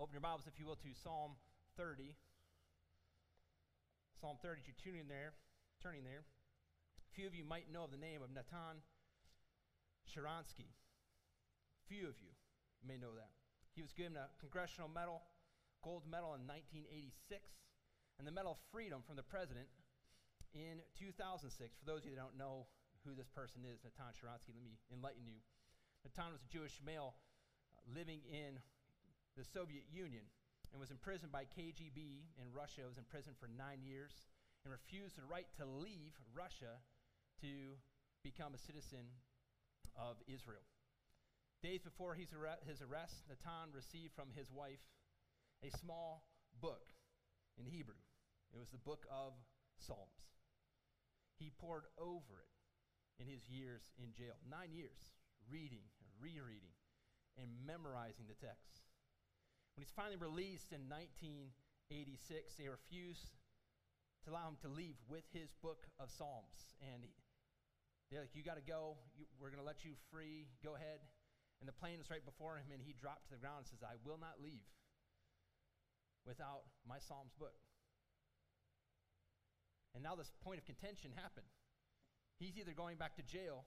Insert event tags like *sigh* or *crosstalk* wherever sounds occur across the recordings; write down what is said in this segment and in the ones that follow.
Open your Bibles, if you will, to Psalm 30. Psalm 30, you're tuning there, turning there. Few of you might know of the name of Natan Sharansky. Few of you may know that. He was given a congressional medal, gold medal in 1986, and the Medal of Freedom from the president in 2006. For those of you that don't know who this person is, Natan Sharansky, let me enlighten you. Natan was a Jewish male living in the Soviet Union and was imprisoned by KGB in Russia. Was imprisoned for nine years and refused the right to leave Russia to become a citizen of Israel. Days before his arrest, Natan received from his wife a small book in Hebrew. It was the book of Psalms. He pored over it in his years in jail nine years, reading, and rereading, and memorizing the text. When he's finally released in 1986, they refused to allow him to leave with his book of Psalms. And he, they're like, You got to go. You, we're going to let you free. Go ahead. And the plane was right before him, and he dropped to the ground and says, I will not leave without my Psalms book. And now this point of contention happened. He's either going back to jail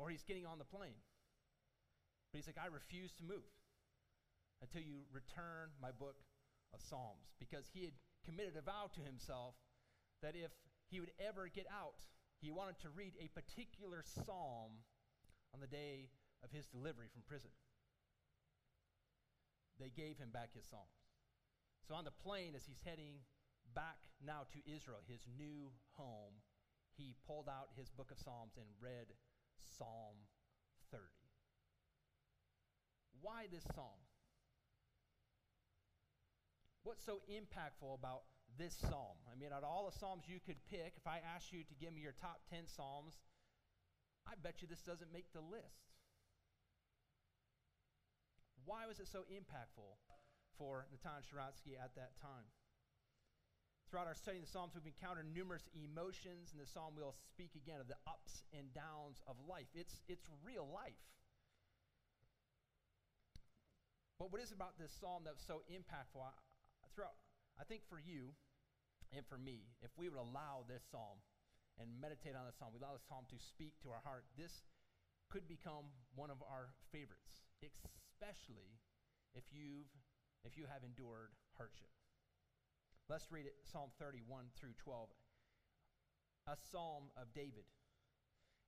or he's getting on the plane. But he's like, I refuse to move until you return my book of Psalms. Because he had committed a vow to himself that if he would ever get out, he wanted to read a particular psalm on the day of his delivery from prison. They gave him back his psalms. So on the plane, as he's heading back now to Israel, his new home, he pulled out his book of Psalms and read Psalm 30. Why this psalm? What's so impactful about this psalm? I mean, out of all the psalms you could pick, if I asked you to give me your top 10 psalms, I bet you this doesn't make the list. Why was it so impactful for Natan Sharansky at that time? Throughout our study of the Psalms, we've encountered numerous emotions. In the Psalm, we'll speak again of the ups and downs of life. It's, it's real life. But what is about this Psalm that's so impactful? I, throughout, I think for you and for me, if we would allow this Psalm and meditate on this Psalm, we allow this Psalm to speak to our heart, this could become one of our favorites, especially if, you've, if you have endured hardship. Let's read it Psalm 31 through 12. A psalm of David,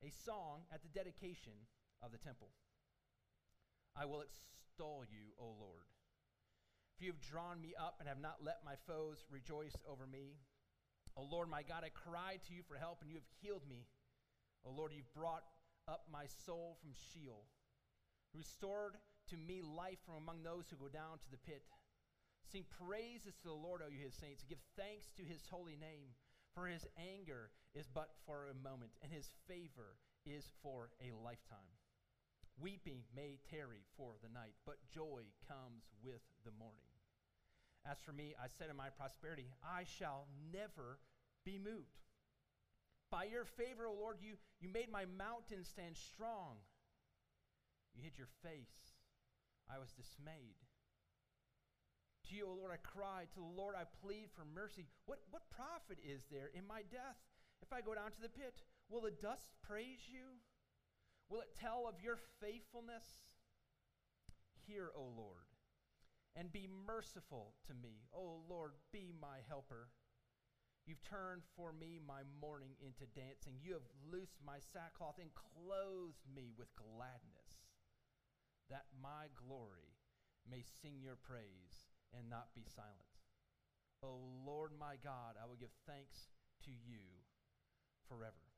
a song at the dedication of the temple. I will extol you, O Lord. For you have drawn me up and have not let my foes rejoice over me. O Lord, my God, I cried to you for help, and you have healed me. O Lord, you've brought up my soul from Sheol, restored to me life from among those who go down to the pit. Sing praises to the Lord, O you his saints, give thanks to his holy name. For his anger is but for a moment, and his favor is for a lifetime. Weeping may tarry for the night, but joy comes with the morning. As for me, I said in my prosperity, I shall never be moved. By your favor, O Lord, you, you made my mountain stand strong. You hid your face. I was dismayed. To you, O Lord, I cry. To the Lord, I plead for mercy. What, what profit is there in my death? If I go down to the pit, will the dust praise you? Will it tell of your faithfulness? Hear, O Lord, and be merciful to me. O Lord, be my helper. You've turned for me my mourning into dancing. You have loosed my sackcloth and clothed me with gladness, that my glory may sing your praise and not be silent. O Lord my God, I will give thanks to you forever.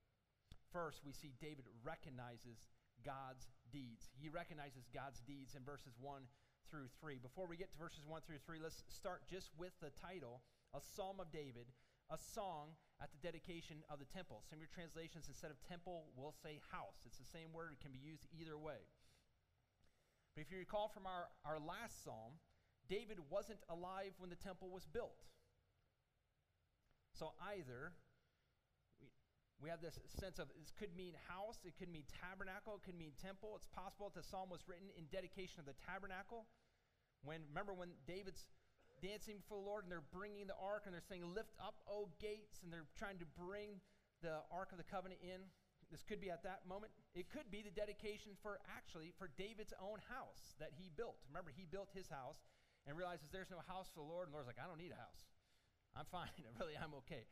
First, we see David recognizes God's deeds. He recognizes God's deeds in verses 1 through 3. Before we get to verses 1 through 3, let's start just with the title A Psalm of David, a song at the dedication of the temple. Some of your translations, instead of temple, will say house. It's the same word, it can be used either way. But if you recall from our, our last psalm, David wasn't alive when the temple was built. So either we have this sense of this could mean house, it could mean tabernacle, it could mean temple. It's possible that the psalm was written in dedication of the tabernacle, When remember when David's dancing before the Lord and they're bringing the ark and they're saying, "Lift up, O gates," and they're trying to bring the ark of the covenant in. This could be at that moment. It could be the dedication for actually for David's own house that he built. Remember, he built his house and realizes there's no house for the Lord, and the Lord's like, I don't need a house. I'm fine. *laughs* really, I'm okay.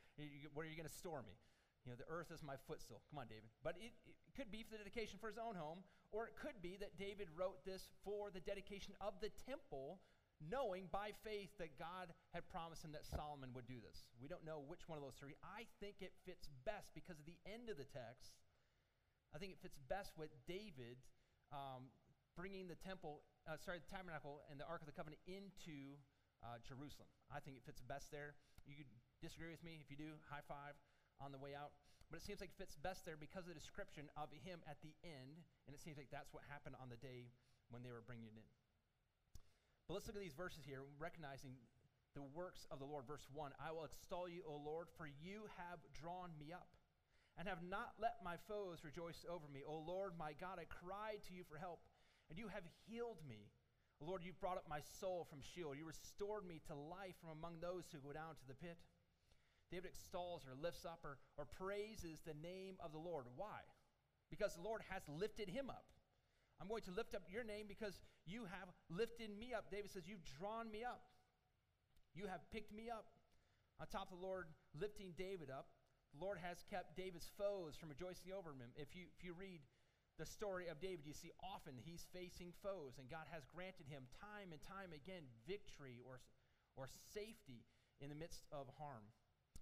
Where are you going to store me? You know, the earth is my footstool. Come on, David. But it, it, could be for the dedication for his own home, or it could be that David wrote this for the dedication of the temple, knowing by faith that God had promised him that Solomon would do this. We don't know which one of those three. I think it fits best because of the end of the text. I think it fits best with David um, bringing the temple, uh, sorry, the tabernacle and the Ark of the Covenant into uh, Jerusalem. I think it fits best there. You could disagree with me. If you do, high five on the way out. But it seems like it fits best there because of the description of him at the end, and it seems like that's what happened on the day when they were bringing it in. But let's look at these verses here, recognizing the works of the Lord. Verse 1 I will extol you, O Lord, for you have drawn me up and have not let my foes rejoice over me. O Lord, my God, I cried to you for help, and you have healed me. O Lord, you've brought up my soul from Sheol. You restored me to life from among those who go down to the pit. David extols or lifts up or, or praises the name of the Lord. Why? Because the Lord has lifted him up. I'm going to lift up your name because you have lifted me up. David says, You've drawn me up. You have picked me up. On top of the Lord lifting David up, the Lord has kept David's foes from rejoicing over him. If you, if you read the story of David, you see often he's facing foes, and God has granted him time and time again victory or, or safety in the midst of harm.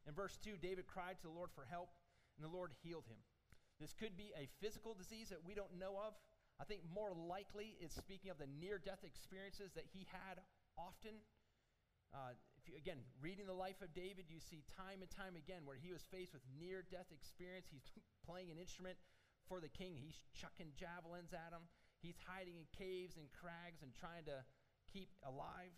In verse 2, David cried to the Lord for help, and the Lord healed him. This could be a physical disease that we don't know of. I think more likely it's speaking of the near death experiences that he had often. Uh, you, again, reading the life of David, you see time and time again where he was faced with near death experience. He's *laughs* playing an instrument for the king, he's chucking javelins at him, he's hiding in caves and crags and trying to keep alive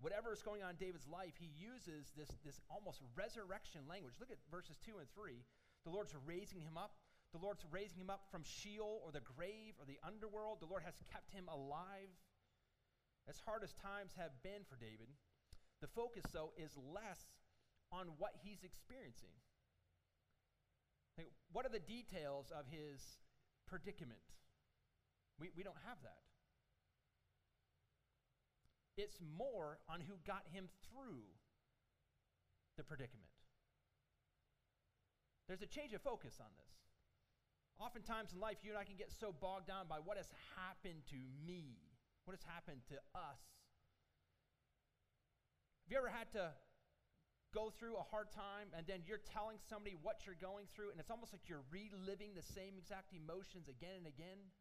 whatever is going on in David's life, he uses this, this almost resurrection language. Look at verses 2 and 3. The Lord's raising him up. The Lord's raising him up from Sheol or the grave or the underworld. The Lord has kept him alive. As hard as times have been for David, the focus, though, is less on what he's experiencing. What are the details of his predicament? We, we don't have that. It's more on who got him through the predicament. There's a change of focus on this. Oftentimes in life, you and I can get so bogged down by what has happened to me, what has happened to us. Have you ever had to go through a hard time and then you're telling somebody what you're going through, and it's almost like you're reliving the same exact emotions again and again?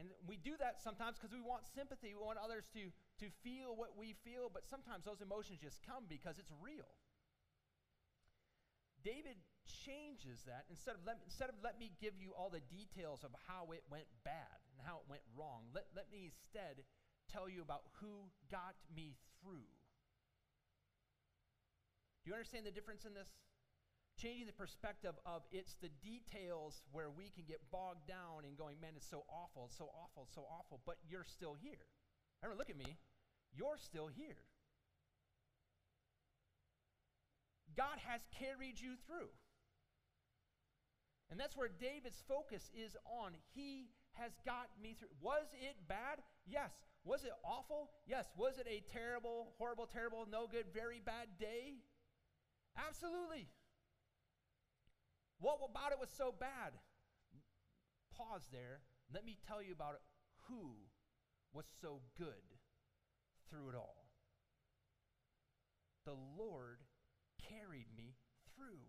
And we do that sometimes because we want sympathy. We want others to, to feel what we feel, but sometimes those emotions just come because it's real. David changes that. Instead of, let, instead of let me give you all the details of how it went bad and how it went wrong, let, let me instead tell you about who got me through. Do you understand the difference in this? Changing the perspective of it's the details where we can get bogged down and going, man, it's so awful, it's so awful, it's so awful, but you're still here. Remember, look at me. You're still here. God has carried you through. And that's where David's focus is on. He has got me through. Was it bad? Yes. Was it awful? Yes. Was it a terrible, horrible, terrible, no good, very bad day? Absolutely. What about it was so bad? Pause there. Let me tell you about who was so good through it all. The Lord carried me through.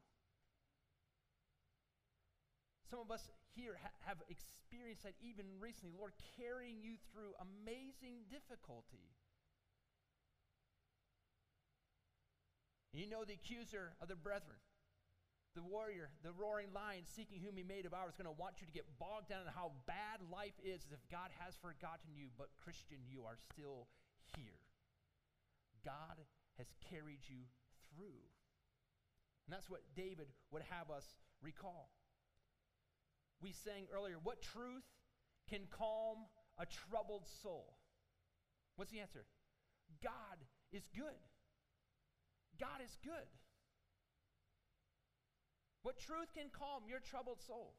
Some of us here ha- have experienced that even recently, Lord carrying you through amazing difficulty. You know the accuser of the brethren the warrior, the roaring lion seeking whom he may devour is going to want you to get bogged down in how bad life is as if God has forgotten you. But, Christian, you are still here. God has carried you through. And that's what David would have us recall. We sang earlier, what truth can calm a troubled soul? What's the answer? God is good. God is good. What truth can calm your troubled soul?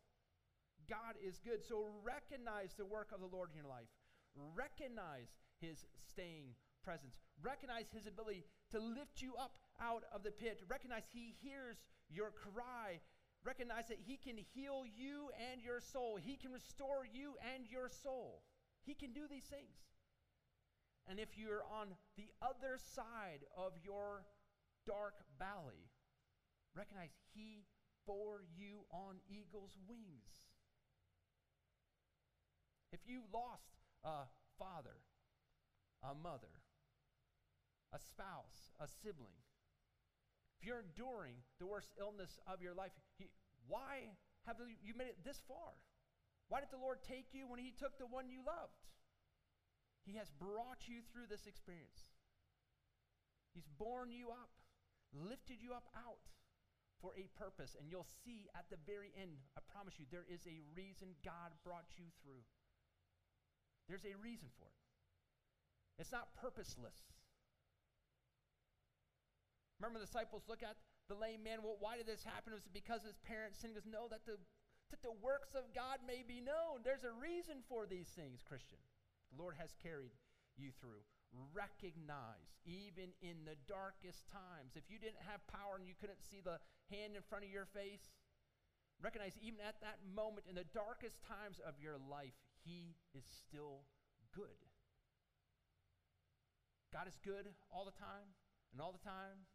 God is good. So recognize the work of the Lord in your life. Recognize his staying presence. Recognize his ability to lift you up out of the pit. Recognize he hears your cry. Recognize that he can heal you and your soul. He can restore you and your soul. He can do these things. And if you're on the other side of your dark valley, recognize he bore you on eagle's wings. If you lost a father, a mother, a spouse, a sibling, if you're enduring the worst illness of your life, he, why have you made it this far? Why did the Lord take you when He took the one you loved? He has brought you through this experience. He's borne you up, lifted you up out for a purpose. And you'll see at the very end, I promise you, there is a reason God brought you through. There's a reason for it. It's not purposeless. Remember, the disciples look at the lame man. Well, why did this happen? Was it because his parents sinned? He goes, No, that the, that the works of God may be known. There's a reason for these things, Christian. The Lord has carried you through recognize, even in the darkest times, if you didn't have power and you couldn't see the hand in front of your face, recognize even at that moment, in the darkest times of your life, He is still good. God is good all the time, and all the time,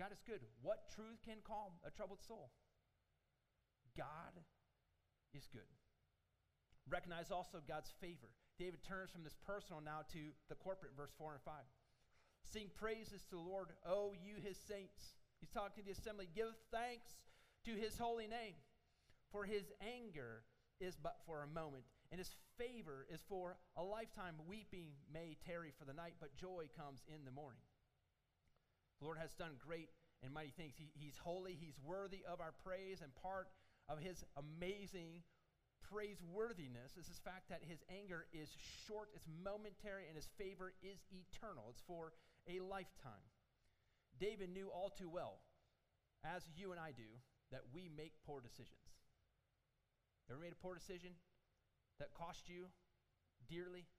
God is good. What truth can calm a troubled soul? God is good. Recognize also God's favor. David turns from this personal now to the corporate, verse 4 and 5. Sing praises to the Lord, O you his saints. He's talking to the assembly. Give thanks to his holy name, for his anger is but for a moment, and his favor is for a lifetime. Weeping may tarry for the night, but joy comes in the morning. The Lord has done great and mighty things. He, he's holy, he's worthy of our praise, and part of his amazing praiseworthiness is this fact that his anger is short, it's momentary, and his favor is eternal. It's for a lifetime. David knew all too well, as you and I do, that we make poor decisions. Ever made a poor decision that cost you dearly?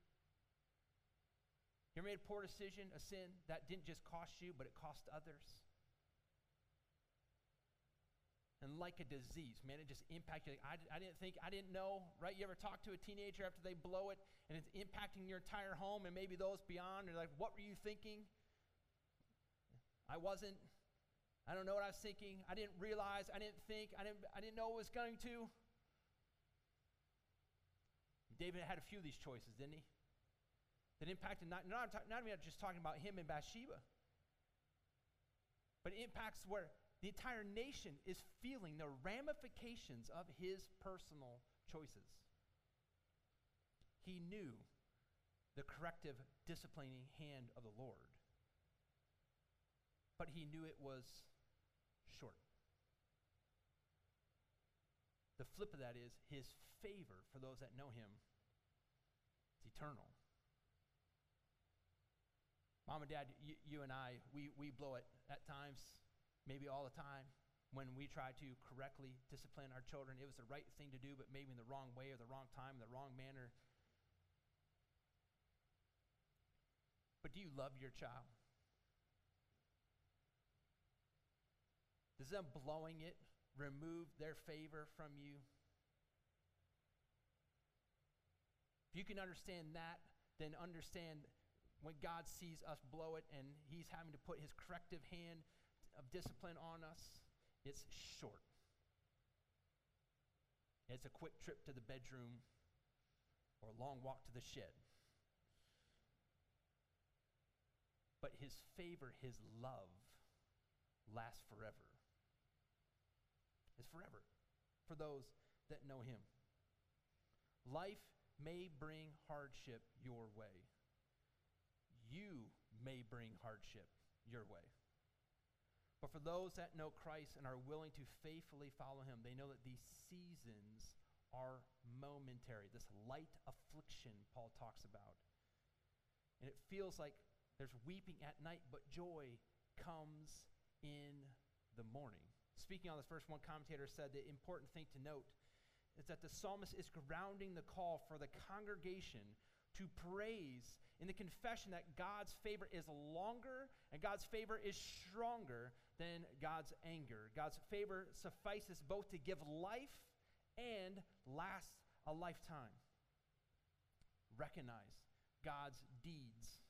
You ever made a poor decision, a sin that didn't just cost you, but it cost others? And like a disease, man, it just impacted you. I, I didn't think, I didn't know, right? You ever talk to a teenager after they blow it and it's impacting your entire home and maybe those beyond? They're like, what were you thinking? I wasn't. I don't know what I was thinking. I didn't realize. I didn't think. I didn't, I didn't know it was going to. David had a few of these choices, didn't he? That impacted not, not, not even just talking about him and Bathsheba, but impacts where the entire nation is feeling the ramifications of his personal choices. He knew the corrective, disciplining hand of the Lord, but he knew it was short. The flip of that is his favor for those that know him is eternal. Mom and dad, you, you and I, we, we blow it at times maybe all the time when we try to correctly discipline our children. It was the right thing to do, but maybe in the wrong way or the wrong time, the wrong manner. But do you love your child? Does them blowing it remove their favor from you? If you can understand that, then understand when God sees us blow it and He's having to put His corrective hand of discipline on us, it's short. It's a quick trip to the bedroom or a long walk to the shed. But his favor, his love, lasts forever. It's forever for those that know him. Life may bring hardship your way. You may bring hardship your way. But for those that know Christ and are willing to faithfully follow him, they know that these seasons are momentary. This light affliction, Paul talks about. And it feels like there's weeping at night, but joy comes in the morning. Speaking on this verse, one commentator said the important thing to note is that the psalmist is grounding the call for the congregation to praise in the confession that God's favor is longer and God's favor is stronger than God's anger. God's favor suffices both to give life and last a lifetime. Recognize God's deeds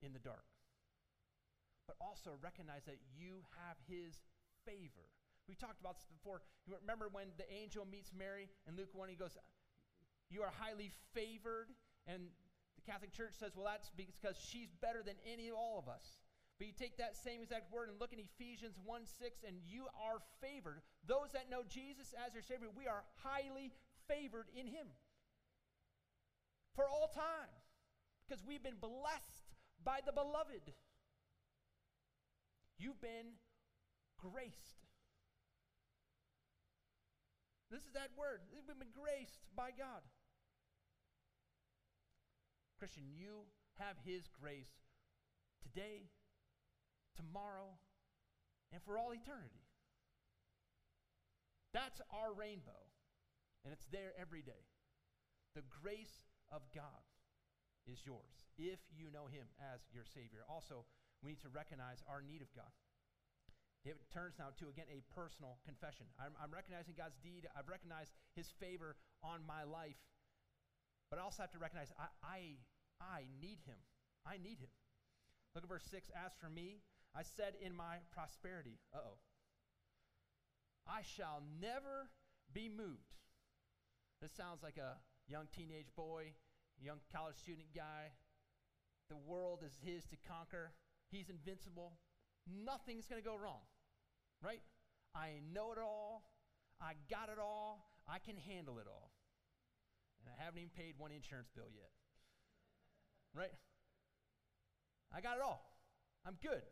in the dark, but also recognize that you have His favor. We talked about this before. You remember when the angel meets Mary in Luke 1, he goes, You are highly favored. And the Catholic Church says, Well, that's because she's better than any of all of us. But you take that same exact word and look in Ephesians 1 6, and you are favored. Those that know Jesus as their Savior, we are highly favored in Him for all time because we've been blessed by the beloved. You've been graced. This is that word. We've been graced by God. Christian, you have His grace today, tomorrow, and for all eternity. That's our rainbow, and it's there every day. The grace of God is yours if you know Him as your Savior. Also, we need to recognize our need of God. It turns now to, again, a personal confession. I'm, I'm, recognizing God's deed. I've recognized his favor on my life. But I also have to recognize I, I, I need him. I need him. Look at verse 6. As for me, I said in my prosperity, uh oh, I shall never be moved. This sounds like a young teenage boy, young college student guy. The world is his to conquer. He's invincible. Nothing's going to go wrong right? I know it all. I got it all. I can handle it all. And I haven't even paid one insurance bill yet. Right? I got it all. I'm good.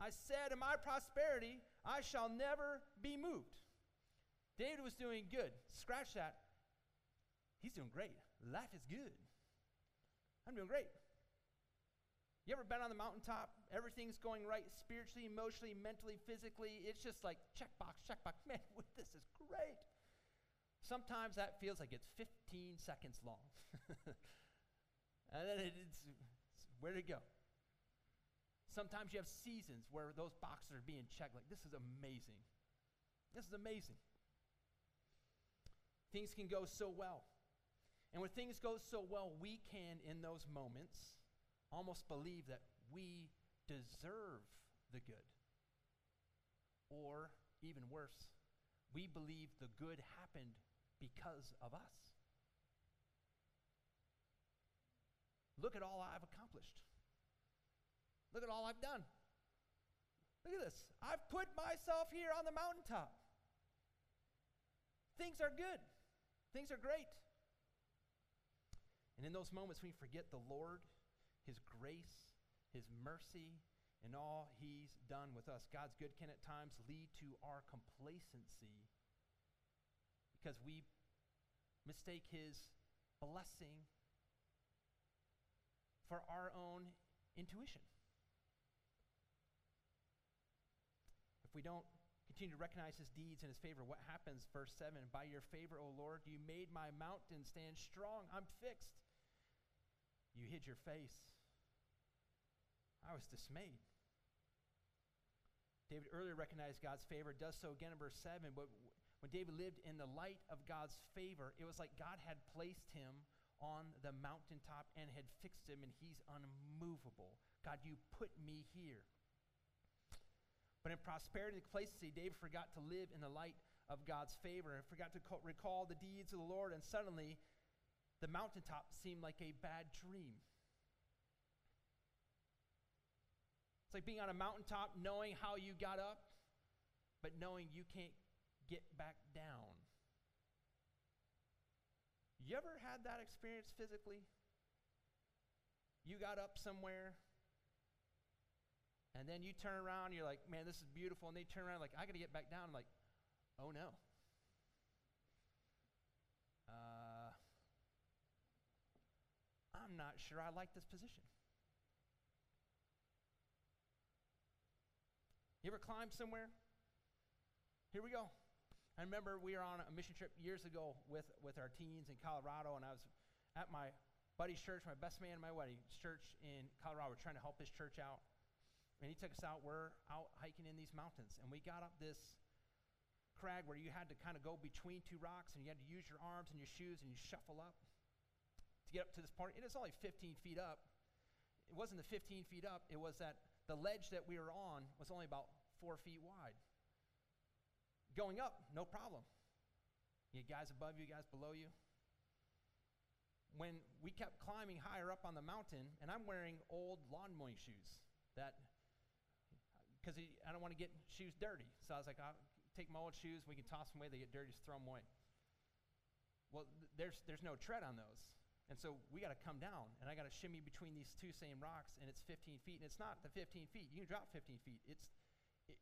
I said, In my prosperity, I shall never be moved. David was doing good. Scratch that. He's doing great. Life is good. I'm doing great. You ever been on the mountaintop? Everything's going right spiritually, emotionally, mentally, physically. It's just like checkbox, checkbox. *laughs* Man, this is great. Sometimes that feels like it's 15 seconds long. *laughs* and then it's, it's where to go. Sometimes you have seasons where those boxes are being checked. Like, this is amazing. This is amazing. Things can go so well. And when things go so well, we can, in those moments, almost believe that we deserve the good. Or, even worse, we believe the good happened because of us. Look at all I've accomplished. Look at all I've done. Look at this. I've put myself here on the mountaintop. Things are good, things are great. And in those moments, we forget the Lord his grace, His mercy, and all He's done with us. God's good can at times lead to our complacency because we mistake His blessing for our own intuition. If we don't continue to recognize his deeds and his favor, what happens? Verse 7 By your favor, O Lord, you made my mountain stand strong. I'm fixed. You hid your face. I was dismayed. David earlier recognized God's favor, does so again in verse 7. But when David lived in the light of God's favor, it was like God had placed him on the mountaintop and had fixed him, and he's unmovable. God, you put me here. But in prosperity and complacency, David forgot to live in the light of God's favor and forgot to recall the deeds of the Lord, and suddenly the mountaintop seemed like a bad dream. It's like being on a mountaintop knowing how you got up, but knowing you can't get back down. You ever had that experience physically? You got up somewhere, and then you turn around, and you're like, man, this is beautiful. And they turn around, like, I got to get back down. I'm like, oh no. Uh, I'm not sure I like this position. You ever climbed somewhere? Here we go. I remember we were on a mission trip years ago with, with our teens in Colorado, and I was at my buddy's church, my best man in my wedding church in Colorado. We're trying to help his church out. And he took us out. We're out hiking in these mountains. And we got up this crag where you had to kind of go between two rocks and you had to use your arms and your shoes and you shuffle up to get up to this point. And it's only 15 feet up. It wasn't the 15 feet up, it was that the ledge that we were on was only about four feet wide. Going up, no problem. You guys above you, guys below you. When we kept climbing higher up on the mountain, and I'm wearing old lawn mowing shoes that, because I don't want to get shoes dirty. So I was like, I'll take my old shoes, we can toss them away, they get dirty, just throw them away. Well, there's, there's no tread on those. And so we got to come down, and I got to shimmy between these two same rocks, and it's 15 feet. And it's not the 15 feet. You can drop 15 feet. It's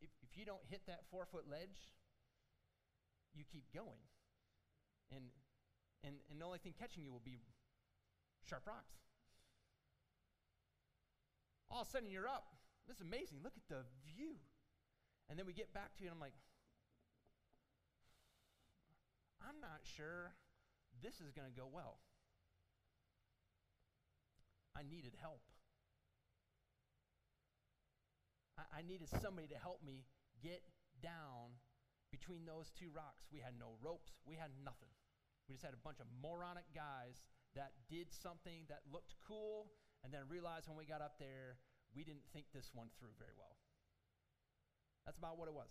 if, if you don't hit that four foot ledge, you keep going. And, and, and the only thing catching you will be sharp rocks. All of a sudden, you're up. This is amazing. Look at the view. And then we get back to it, and I'm like, I'm not sure this is going to go well. I needed help. I, I needed somebody to help me get down between those two rocks. We had no ropes, we had nothing. We just had a bunch of moronic guys that did something that looked cool and then realized when we got up there, we didn't think this one through very well. That's about what it was.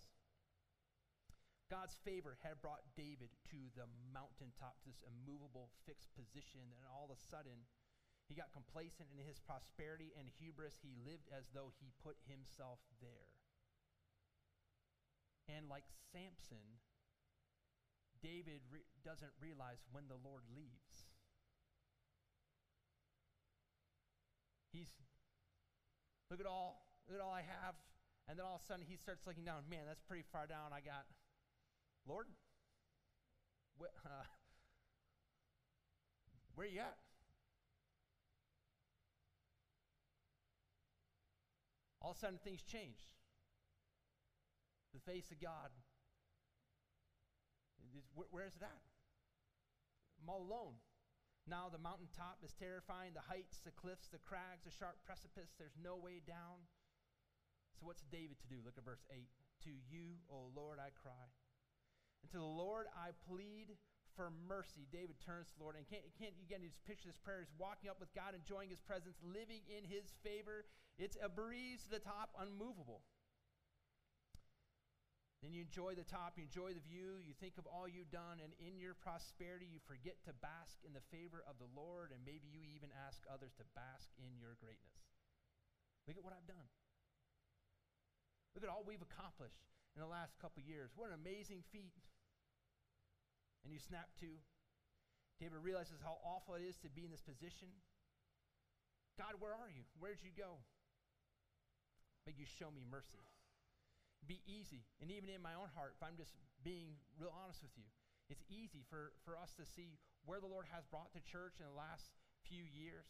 God's favor had brought David to the mountaintop, to this immovable, fixed position, and all of a sudden, he got complacent in his prosperity and hubris. He lived as though he put himself there. And like Samson, David re- doesn't realize when the Lord leaves. He's, look at all, look at all I have. And then all of a sudden he starts looking down. Man, that's pretty far down. I got, Lord, wh- *laughs* uh, where are you at? All of a sudden things change the face of God. where is it at? I'm all alone. Now the mountaintop is terrifying, the heights, the cliffs, the crags, the sharp precipice, there's no way down. So what's David to do? Look at verse 8. To you, O Lord, I cry. And to the Lord I plead for mercy. David turns to the Lord. And can't, can't you again just picture this prayer? He's walking up with God, enjoying his presence, living in his favor. It's a breeze to the top, unmovable. Then you enjoy the top, you enjoy the view, you think of all you've done, and in your prosperity, you forget to bask in the favor of the Lord, and maybe you even ask others to bask in your greatness. Look at what I've done. Look at all we've accomplished in the last couple years. What an amazing feat. And you snap to. David realizes how awful it is to be in this position. God, where are you? Where'd you go? May you show me mercy be easy. And even in my own heart, if I'm just being real honest with you, it's easy for, for us to see where the Lord has brought the church in the last few years.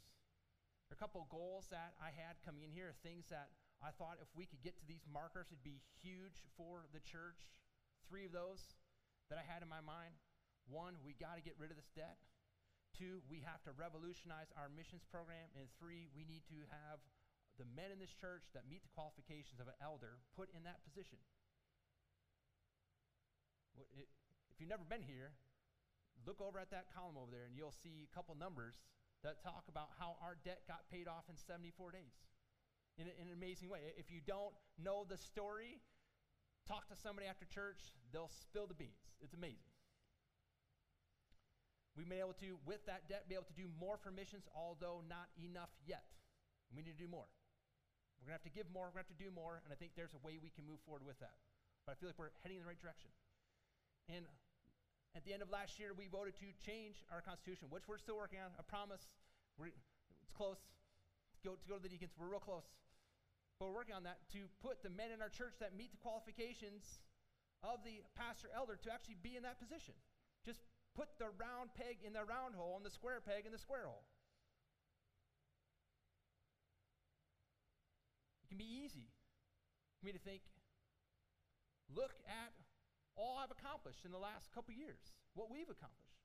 There are a couple goals that I had coming in here, are things that I thought if we could get to these markers, it'd be huge for the church. Three of those that I had in my mind. One, we got to get rid of this debt. Two, we have to revolutionize our missions program. And three, we need to have the men in this church that meet the qualifications of an elder put in that position. If you've never been here, look over at that column over there and you'll see a couple numbers that talk about how our debt got paid off in 74 days in, in an amazing way. If you don't know the story, talk to somebody after church, they'll spill the beans. It's amazing. We may be able to, with that debt, be able to do more for missions, although not enough yet. We need to do more. We're going to have to give more, we're going to have to do more, and I think there's a way we can move forward with that. But I feel like we're heading in the right direction. And at the end of last year, we voted to change our Constitution, which we're still working on. I promise. We're, it's close. Go, to go to the deacons, we're real close. But we're working on that to put the men in our church that meet the qualifications of the pastor elder to actually be in that position. Just put the round peg in the round hole and the square peg in the square hole. Can be easy for me to think, look at all I've accomplished in the last couple years, what we've accomplished.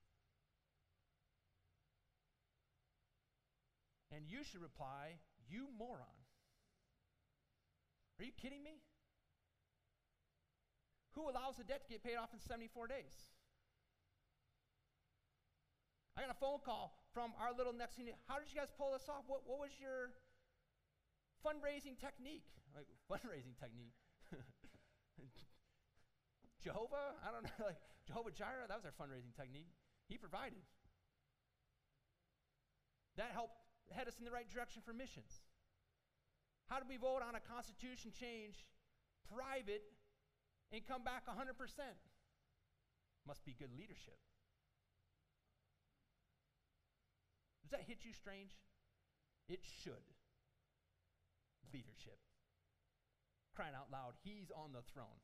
And you should reply, You moron. Are you kidding me? Who allows the debt to get paid off in 74 days? I got a phone call from our little next thing. How did you guys pull this off? What, what was your fundraising technique? Like, *laughs* fundraising technique? *laughs* Jehovah? I don't know. *laughs* Like, Jehovah Jireh? That was our fundraising technique. He provided. That helped head us in the right direction for missions. How did we vote on a constitution change, private, and come back 100%? Must be good leadership. Does that hit you strange? It should. Leadership. Crying out loud, he's on the throne.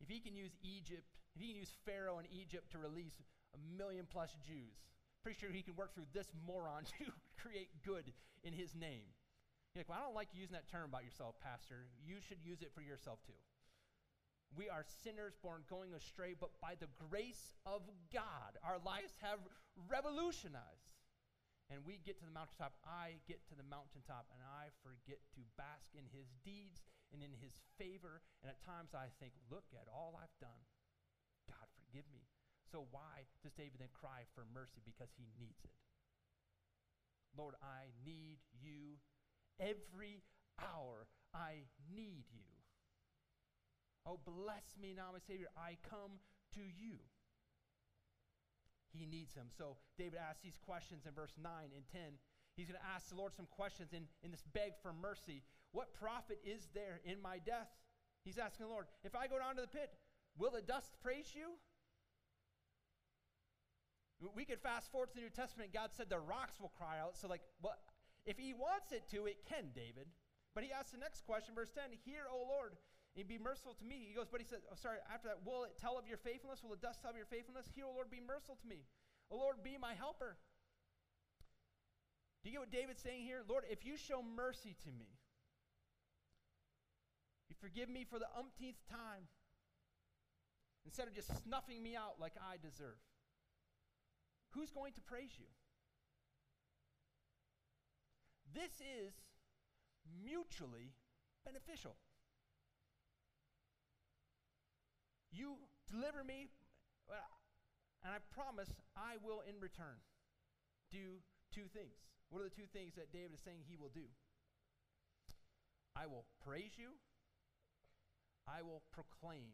If he can use Egypt, if he can use Pharaoh in Egypt to release a million plus Jews, pretty sure he can work through this moron *laughs* to create good in his name. You're like, well, I don't like using that term about yourself, Pastor. You should use it for yourself too. We are sinners born going astray, but by the grace of God, our lives have revolutionized and we get to the mountaintop, I get to the mountaintop and I forget to bask in his deeds and in his favor. And at times I think, look at all I've done. God, forgive me. So why does David then cry for mercy? Because he needs it. Lord, I need you every hour. I need you. Oh, bless me now, my Savior. I come to you he needs him. So David asks these questions in verse 9 and 10. He's going to ask the Lord some questions in, in this beg for mercy. What profit is there in my death? He's asking the Lord, if I go down to the pit, will the dust praise you? We could fast forward to the New Testament. God said the rocks will cry out. So, like, what? If he wants it to, it can, David. But he asks the next question, verse 10 Hear, O Lord, and be merciful to me. He goes, but he says, oh, sorry, after that, will it tell of your faithfulness? Will the dust tell of your faithfulness? Hear, O Lord, be merciful to me. O Lord, be my helper. Do you get what David's saying here? Lord, if you show mercy to me, you forgive me for the umpteenth time, instead of just snuffing me out like I deserve, who's going to praise you? This is mutually beneficial. You deliver me, and I promise I will in return do two things. What are the two things that David is saying he will do? I will praise you, I will proclaim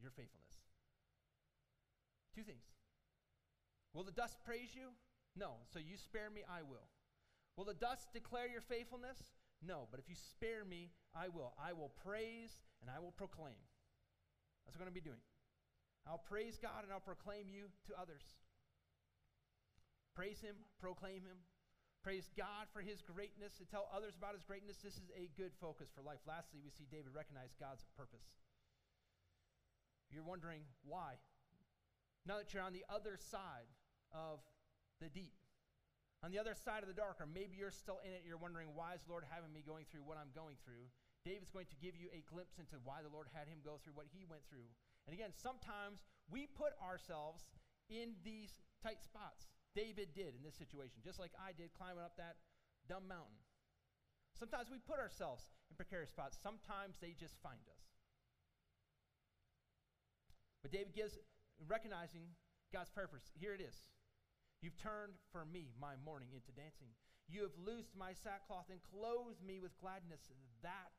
your faithfulness. Two things. Will the dust praise you? No. So you spare me, I will. Will the dust declare your faithfulness? No. But if you spare me, I will. I will praise and I will proclaim. That's what I'm going to be doing. I'll praise God and I'll proclaim you to others. Praise Him, proclaim Him. Praise God for His greatness and tell others about His greatness. This is a good focus for life. Lastly, we see David recognize God's purpose. You're wondering why. Now that you're on the other side of the deep, on the other side of the dark, or maybe you're still in it, you're wondering, why is Lord having me going through what I'm going through? David's going to give you a glimpse into why the Lord had him go through what he went through. And again, sometimes we put ourselves in these tight spots. David did in this situation, just like I did climbing up that dumb mountain. Sometimes we put ourselves in precarious spots. Sometimes they just find us. But David gives, recognizing God's purpose. Here it is. You've turned for me my mourning into dancing. You have loosed my sackcloth and clothed me with gladness. That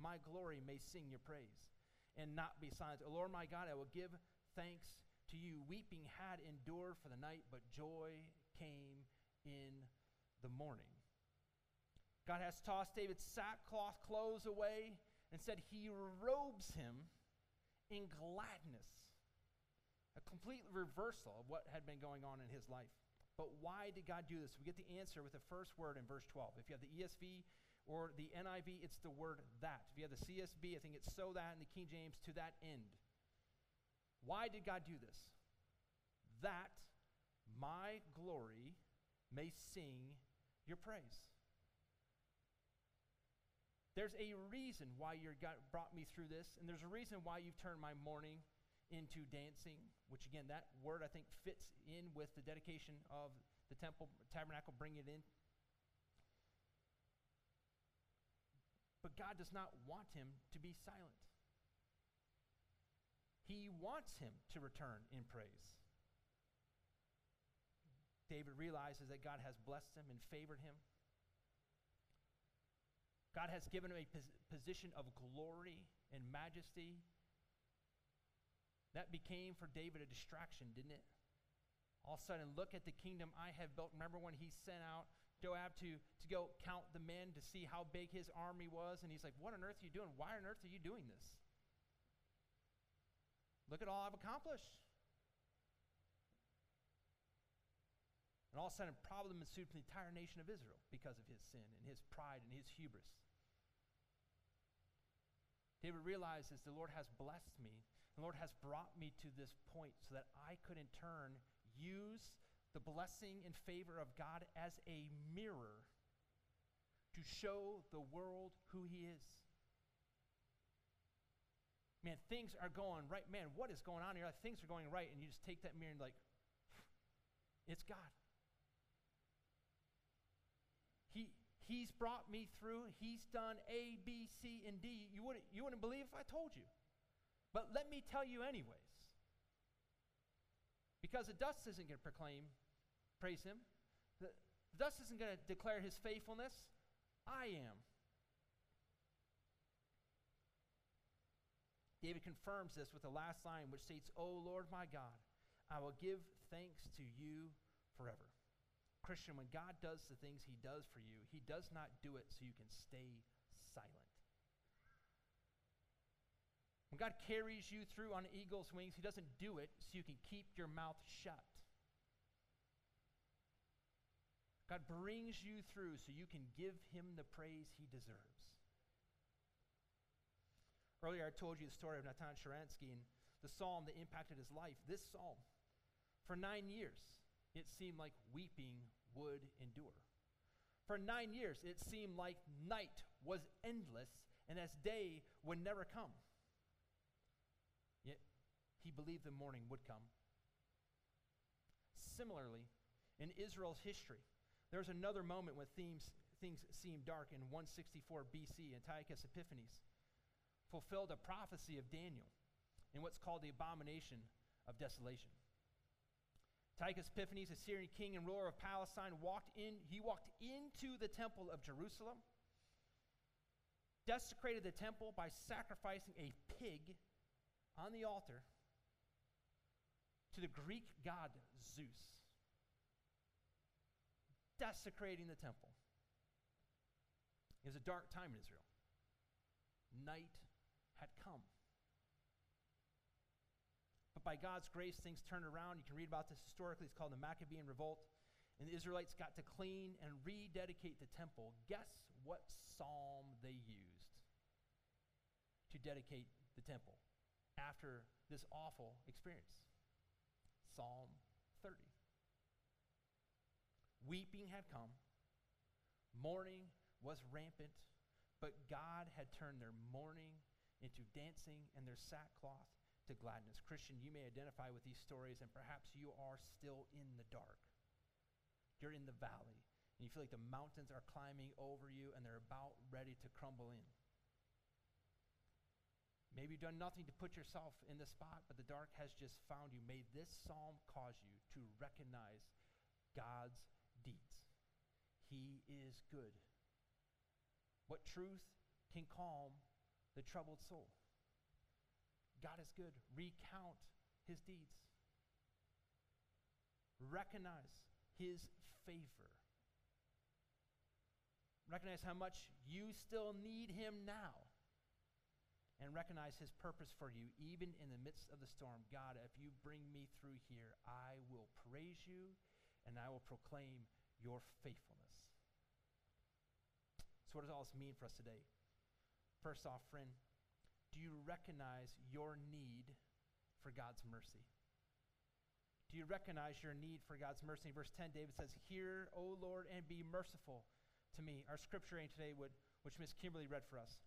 my glory may sing your praise and not be silent. O Lord my God, I will give thanks to you. Weeping had endured for the night, but joy came in the morning. God has tossed David's sackcloth clothes away and said he robes him in gladness. A complete reversal of what had been going on in his life. But why did God do this? We get the answer with the first word in verse 12. If you have the ESV, or the NIV, it's the word that. If you have the CSB, I think it's so that, and the King James, to that end. Why did God do this? That my glory may sing your praise. There's a reason why you brought me through this, and there's a reason why you've turned my mourning into dancing, which again, that word I think fits in with the dedication of the temple tabernacle, bring it in. But God does not want him to be silent. He wants him to return in praise. David realizes that God has blessed him and favored him. God has given him a pos- position of glory and majesty. That became for David a distraction, didn't it? All of a sudden, look at the kingdom I have built. Remember when he sent out Joab to, to go count the men to see how big his army was? And he's like, What on earth are you doing? Why on earth are you doing this? Look at all I've accomplished. And all of a sudden, a problem ensued from the entire nation of Israel because of his sin and his pride and his hubris. David realizes the Lord has blessed me. The Lord has brought me to this point so that I could, in turn, use the blessing and favor of God as a mirror to show the world who He is. Man, things are going right. Man, what is going on here? Things are going right, and you just take that mirror and, like, *sighs* it's God. He, he's brought me through. He's done A, B, C, and D. You wouldn't, you wouldn't believe if I told you. But let me tell you, anyways. Because the dust isn't going to proclaim, praise him. The, the dust isn't going to declare his faithfulness. I am. David confirms this with the last line, which states, O Lord my God, I will give thanks to you forever. Christian, when God does the things he does for you, he does not do it so you can stay silent. When God carries you through on eagle's wings, he doesn't do it so you can keep your mouth shut. God brings you through so you can give him the praise he deserves. Earlier, I told you the story of Natan Sharansky and the psalm that impacted his life. This psalm, for nine years, it seemed like weeping would endure. For nine years, it seemed like night was endless and as day would never come. He believed the morning would come. Similarly, in Israel's history, there was another moment when themes, things seemed dark in 164 BC. Antiochus Epiphanes fulfilled a prophecy of Daniel in what's called the abomination of desolation. Antiochus Epiphanes, a Syrian king and ruler of Palestine, walked in, he walked into the temple of Jerusalem, desecrated the temple by sacrificing a pig on the altar to the Greek god Zeus, desecrating the temple. It was a dark time in Israel. Night had come But by God's grace, things turned around. You can read about this historically. It's called the Maccabean Revolt. And the Israelites got to clean and rededicate the temple. Guess what psalm they used to dedicate the temple after this awful experience? Psalm 30. Weeping had come, mourning was rampant, but God had turned their mourning into dancing and their sackcloth to gladness. Christian, you may identify with these stories, and perhaps you are still in the dark. You're in the valley, and you feel like the mountains are climbing over you and they're about ready to crumble in. Maybe you've done nothing to put yourself in the spot, but the dark has just found you. May this psalm cause you to recognize God's deeds. He is good. What truth can calm the troubled soul? God is good. Recount his deeds. Recognize his favor. Recognize how much you still need him now. And recognize his purpose for you, even in the midst of the storm. God, if you bring me through here, I will praise you and I will proclaim your faithfulness. So, what does all this mean for us today? First off, friend, do you recognize your need for God's mercy? Do you recognize your need for God's mercy? verse 10, David says, Hear, O Lord, and be merciful to me. Our scripture today would, which Miss Kimberly read for us,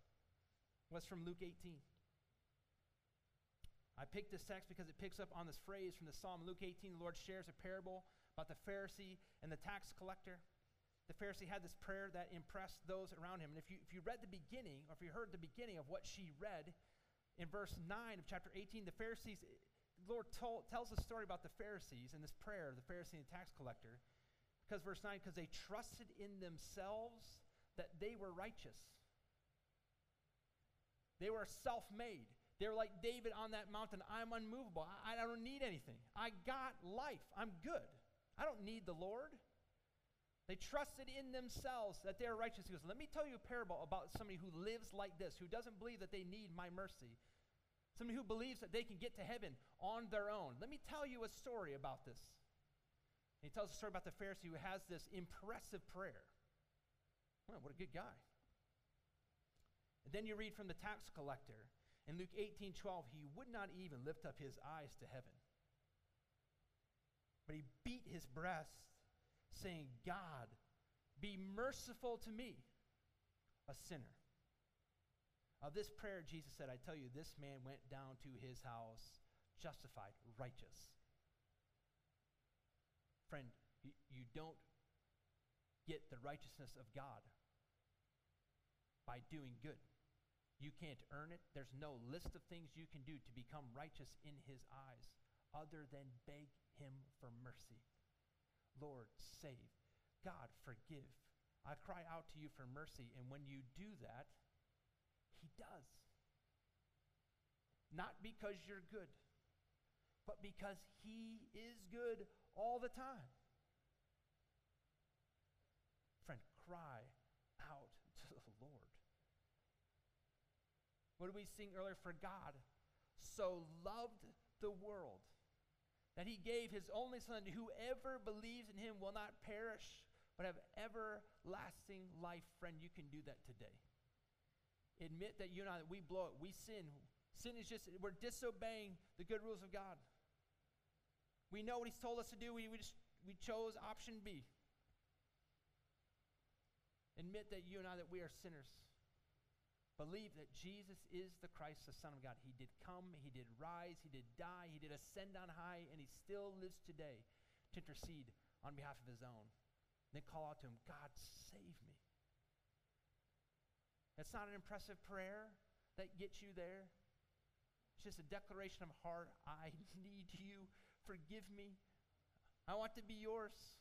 was from Luke 18. I picked this text because it picks up on this phrase from the Psalm. Luke 18, the Lord shares a parable about the Pharisee and the tax collector. The Pharisee had this prayer that impressed those around him. And if you, if you read the beginning, or if you heard the beginning of what she read in verse 9 of chapter 18, the Pharisees, the Lord told, tells the story about the Pharisees and this prayer, of the Pharisee and the tax collector. Because verse 9, because they trusted in themselves that they were righteous. They were self made. They were like David on that mountain I'm unmovable. I, I don't need anything. I got life. I'm good. I don't need the Lord. They trusted in themselves that they are righteous. He goes, Let me tell you a parable about somebody who lives like this, who doesn't believe that they need my mercy. Somebody who believes that they can get to heaven on their own. Let me tell you a story about this. And he tells a story about the Pharisee who has this impressive prayer. What a good guy. And then you read from the tax collector in Luke 18 12, he would not even lift up his eyes to heaven. But he beat his breast, saying, God, be merciful to me, a sinner. Of this prayer, Jesus said, I tell you, this man went down to his house justified, righteous. Friend, you, you don't get the righteousness of God by doing good. You can't earn it. There's no list of things you can do to become righteous in His eyes other than beg Him for mercy. Lord, save. God, forgive. I cry out to you for mercy. And when you do that, He does. Not because you're good, but because He is good all the time. Friend, cry What did we sing earlier? For God so loved the world that he gave his only son. To whoever believes in him will not perish, but have everlasting life. Friend, you can do that today. Admit that you and I, we blow it. We sin. Sin is just, we're disobeying the good rules of God. We know what he's told us to do. We, we just, we chose option B. Admit that you and I, that we are sinners. Believe that Jesus is the Christ, the Son of God. He did come, He did rise, He did die, He did ascend on high, and He still lives today to intercede on behalf of His own. Then call out to Him, God, save me. That's not an impressive prayer that gets you there. It's just a declaration of heart. *laughs* I need you. Forgive me. I want to be yours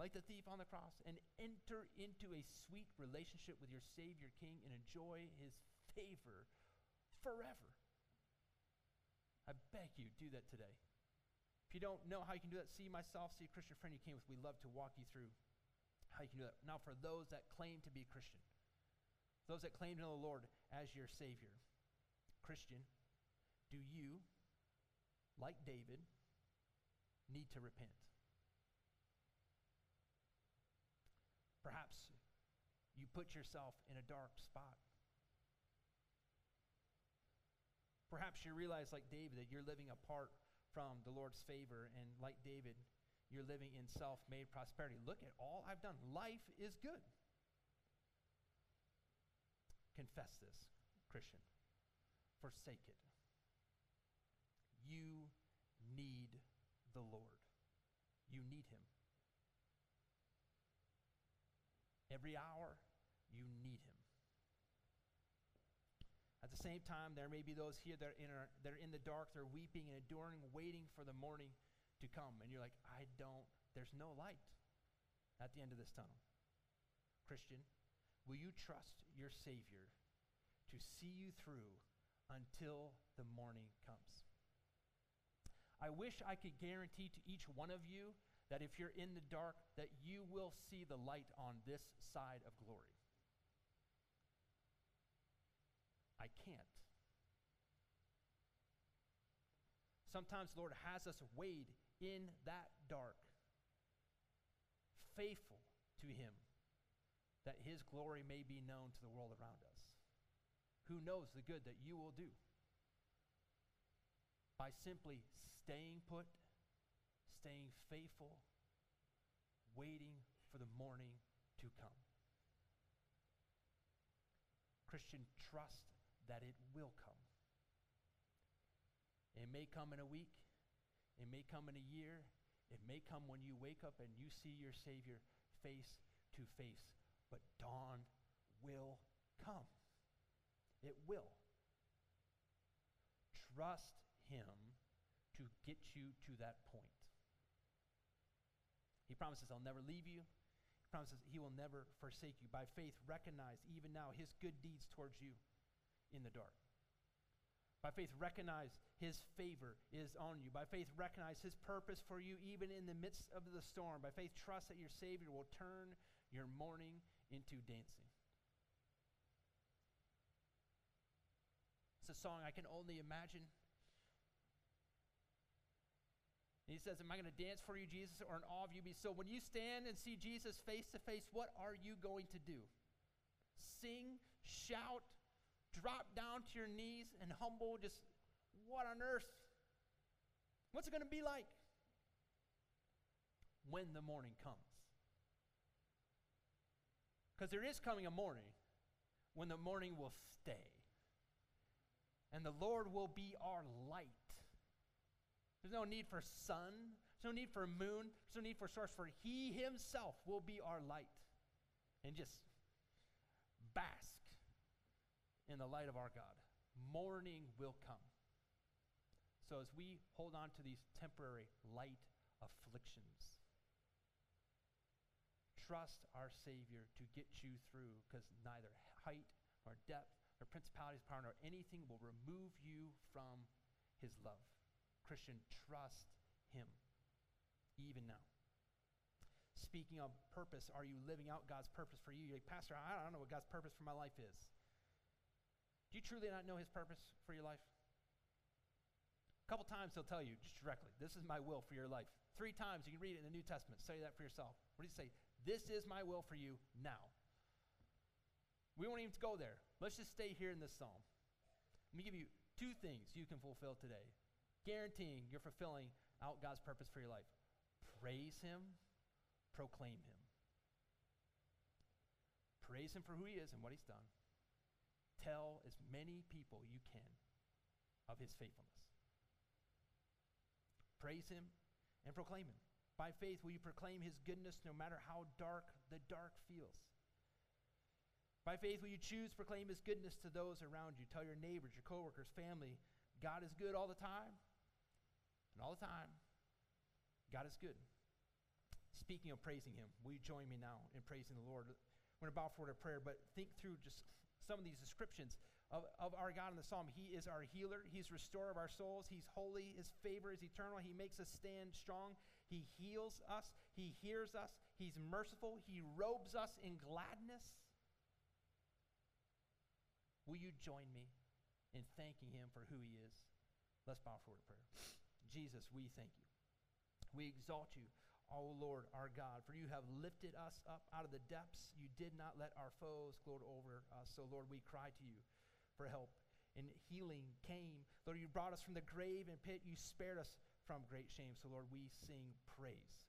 like the thief on the cross, and enter into a sweet relationship with your Savior King and enjoy his favor forever. I beg you, do that today. If you don't know how you can do that, see myself, see a Christian friend you came with. We love to walk you through how you can do that. Now, for those that claim to be Christian, those that claim to know the Lord as your Savior, Christian, do you, like David, need to repent? Perhaps you put yourself in a dark spot. Perhaps you realize, like David, that you're living apart from the Lord's favor, and like David, you're living in self made prosperity. Look at all I've done. Life is good. Confess this, Christian. Forsake it. You need the Lord, you need Him. Every hour, you need him. At the same time, there may be those here that are, in, that are in the dark, they're weeping and enduring, waiting for the morning to come. And you're like, I don't, there's no light at the end of this tunnel. Christian, will you trust your Savior to see you through until the morning comes? I wish I could guarantee to each one of you that if you're in the dark, that you will see the light on this side of glory. I can't. Sometimes Lord has us wade in that dark, faithful to Him, that His glory may be known to the world around us. Who knows the good that you will do by simply staying put staying faithful, waiting for the morning to come. Christian, trust that it will come. It may come in a week, it may come in a year, it may come when you wake up and you see your Savior face to face, but dawn will come. It will. Trust Him to get you to that point. He promises, I'll never leave you. He promises, He will never forsake you. By faith, recognize even now His good deeds towards you in the dark. By faith, recognize His favor is on you. By faith, recognize His purpose for you even in the midst of the storm. By faith, trust that your Savior will turn your mourning into dancing. It's a song I can only imagine And he says, Am I going to dance for you, Jesus, or in awe of you be so? When you stand and see Jesus face to face, what are you going to do? Sing, shout, drop down to your knees, and humble, just what on earth? What's it going to be like? When the morning comes. Because there is coming a morning when the morning will stay. And the Lord will be our light. There's no need for sun. There's no need for moon. There's no need for source, for He Himself will be our light. And just bask in the light of our God. Morning will come. So as we hold on to these temporary light afflictions, trust our Savior to get you through because neither height nor depth nor principalities, power, nor anything will remove you from His love. Christian, trust Him even now. Speaking of purpose, are you living out God's purpose for you? You're like, Pastor, I don't know what God's purpose for my life is. Do you truly not know His purpose for your life? A couple times He'll tell you just directly, This is my will for your life. Three times you can read it in the New Testament. Study that for yourself. What does He say? This is my will for you now. We won't even go there. Let's just stay here in this psalm. Let me give you two things you can fulfill today guaranteeing you're fulfilling out God's purpose for your life. Praise Him, proclaim Him. Praise Him for who He is and what He's done. Tell as many people you can of His faithfulness. Praise Him and proclaim Him. By faith, will you proclaim His goodness no matter how dark the dark feels? By faith, will you choose proclaim His goodness to those around you? Tell your neighbors, your coworkers, family, God is good all the time. And all the time, God is good. Speaking of praising Him, will you join me now in praising the Lord? We're going to bow forward to prayer, but think through just some of these descriptions of, of our God in the psalm. He is our healer, He's restorer of our souls, He's holy, His favor is eternal, He makes us stand strong, He heals us, He hears us, He's merciful, He robes us in gladness. Will you join me in thanking Him for who He is? Let's bow forward to prayer. Jesus, we thank you. We exalt you, O Lord our God, for you have lifted us up out of the depths. You did not let our foes gloat over us. So, Lord, we cry to you for help. And healing came. Lord, you brought us from the grave and pit. You spared us from great shame. So, Lord, we sing praise.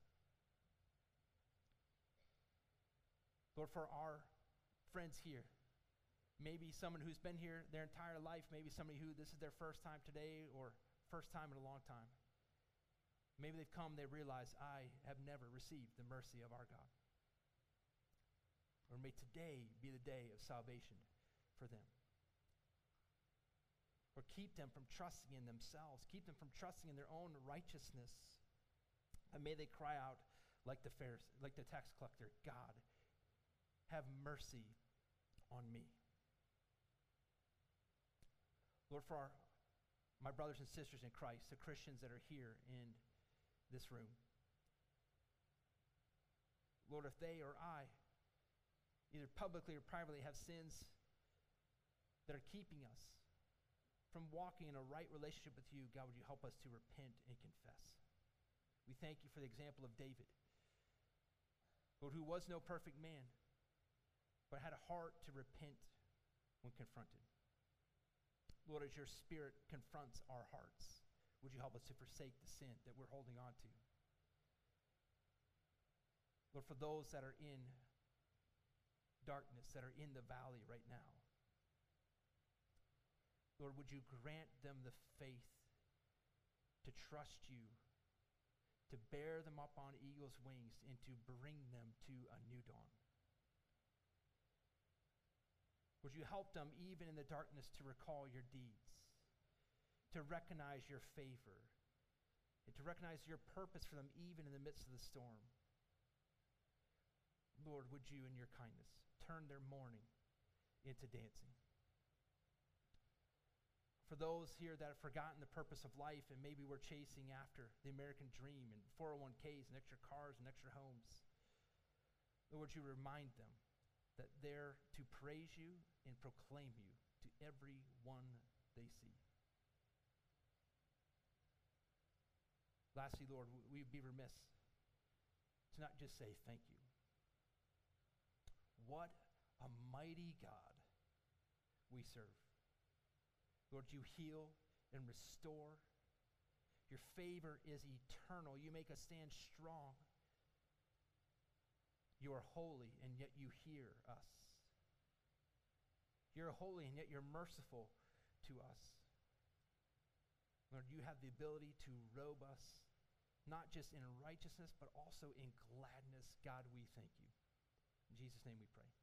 Lord, for our friends here, maybe someone who's been here their entire life, maybe somebody who this is their first time today or first time in a long time. Maybe they've come, they realize, I have never received the mercy of our God. Or may today be the day of salvation for them. Or keep them from trusting in themselves, keep them from trusting in their own righteousness. And may they cry out like the Pharisee, like the tax collector, God, have mercy on me. Lord, for our my brothers and sisters in Christ, the Christians that are here in this room. Lord, if they or I, either publicly or privately, have sins that are keeping us from walking in a right relationship with you, God, would you help us to repent and confess? We thank you for the example of David, Lord, who was no perfect man, but had a heart to repent when confronted. Lord, as your spirit confronts our hearts, would you help us to forsake the sin that we're holding on to? Lord, for those that are in darkness, that are in the valley right now, Lord, would you grant them the faith to trust you, to bear them up on eagle's wings, and to bring them to a new dawn? Would you help them, even in the darkness, to recall your deeds, to recognize your favor, and to recognize your purpose for them, even in the midst of the storm? Lord, would you, in your kindness, turn their mourning into dancing? For those here that have forgotten the purpose of life and maybe we're chasing after the American dream and 401ks and extra cars and extra homes, Lord, would you remind them that they're to praise you and proclaim you to everyone they see. Lastly, Lord, we would be remiss to not just say thank you. What a mighty God we serve. Lord, you heal and restore. Your favor is eternal. You make us stand strong. You are holy, and yet you hear us. You're holy, and yet you're merciful to us. Lord, you have the ability to robe us, not just in righteousness, but also in gladness. God, we thank you. In Jesus' name we pray.